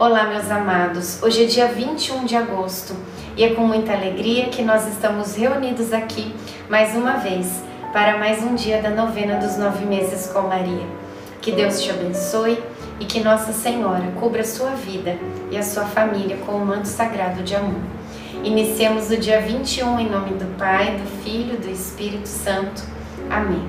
Olá, meus amados. Hoje é dia 21 de agosto e é com muita alegria que nós estamos reunidos aqui mais uma vez para mais um dia da novena dos nove meses com Maria. Que Deus te abençoe e que Nossa Senhora cubra a sua vida e a sua família com o manto sagrado de amor. Iniciemos o dia 21 em nome do Pai, do Filho e do Espírito Santo. Amém.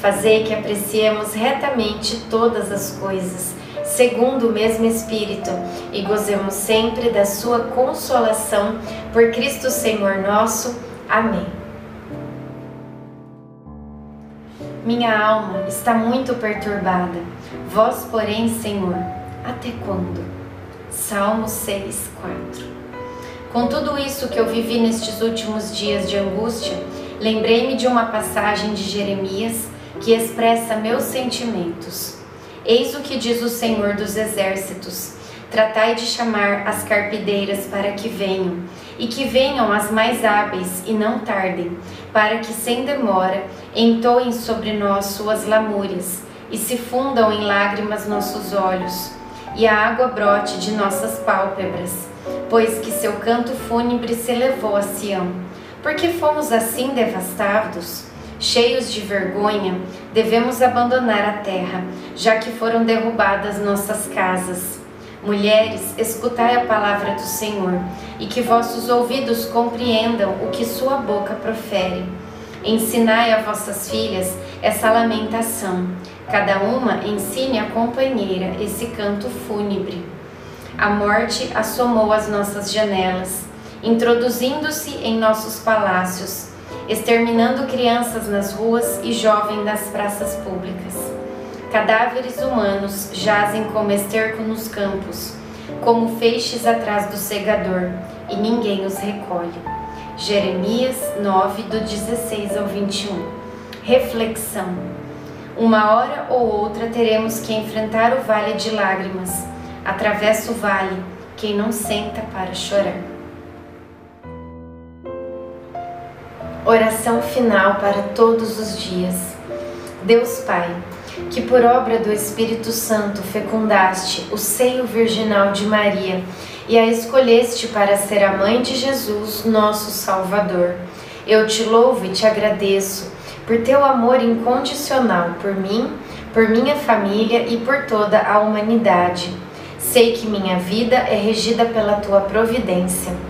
fazei que apreciemos retamente todas as coisas segundo o mesmo Espírito, e gozemos sempre da Sua consolação por Cristo Senhor nosso. Amém. Minha alma está muito perturbada. Vós, porém, Senhor, até quando? Salmo 6, 4. Com tudo isso que eu vivi nestes últimos dias de angústia, lembrei-me de uma passagem de Jeremias que expressa meus sentimentos. Eis o que diz o Senhor dos Exércitos: Tratai de chamar as carpideiras para que venham, e que venham as mais hábeis e não tardem, para que sem demora entoem sobre nós suas lamúrias, e se fundam em lágrimas nossos olhos, e a água brote de nossas pálpebras, pois que seu canto fúnebre se elevou a Sião. Porque fomos assim devastados? Cheios de vergonha, devemos abandonar a terra, já que foram derrubadas nossas casas. Mulheres, escutai a palavra do Senhor, e que vossos ouvidos compreendam o que sua boca profere. Ensinai a vossas filhas essa lamentação, cada uma ensine a companheira esse canto fúnebre. A morte assomou as nossas janelas, introduzindo-se em nossos palácios exterminando crianças nas ruas e jovens nas praças públicas. Cadáveres humanos jazem como esterco nos campos, como feixes atrás do segador, e ninguém os recolhe. Jeremias 9, do 16 ao 21. Reflexão. Uma hora ou outra teremos que enfrentar o vale de lágrimas. Atravessa o vale quem não senta para chorar. Oração final para todos os dias. Deus Pai, que por obra do Espírito Santo fecundaste o seio virginal de Maria e a escolheste para ser a mãe de Jesus, nosso Salvador. Eu te louvo e te agradeço por teu amor incondicional por mim, por minha família e por toda a humanidade. Sei que minha vida é regida pela tua providência.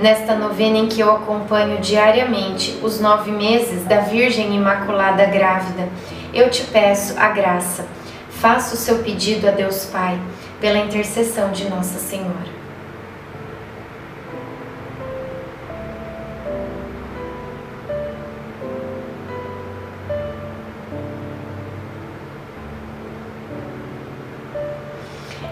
Nesta novena em que eu acompanho diariamente os nove meses da Virgem Imaculada Grávida, eu te peço a graça. Faça o seu pedido a Deus Pai, pela intercessão de Nossa Senhora.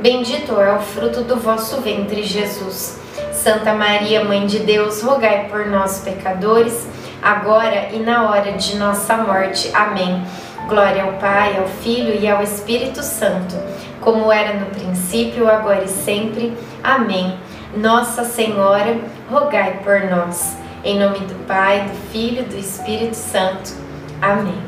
bendito é o fruto do vosso ventre, Jesus. Santa Maria, Mãe de Deus, rogai por nós, pecadores, agora e na hora de nossa morte. Amém. Glória ao Pai, ao Filho e ao Espírito Santo, como era no princípio, agora e sempre. Amém. Nossa Senhora, rogai por nós. Em nome do Pai, do Filho e do Espírito Santo. Amém.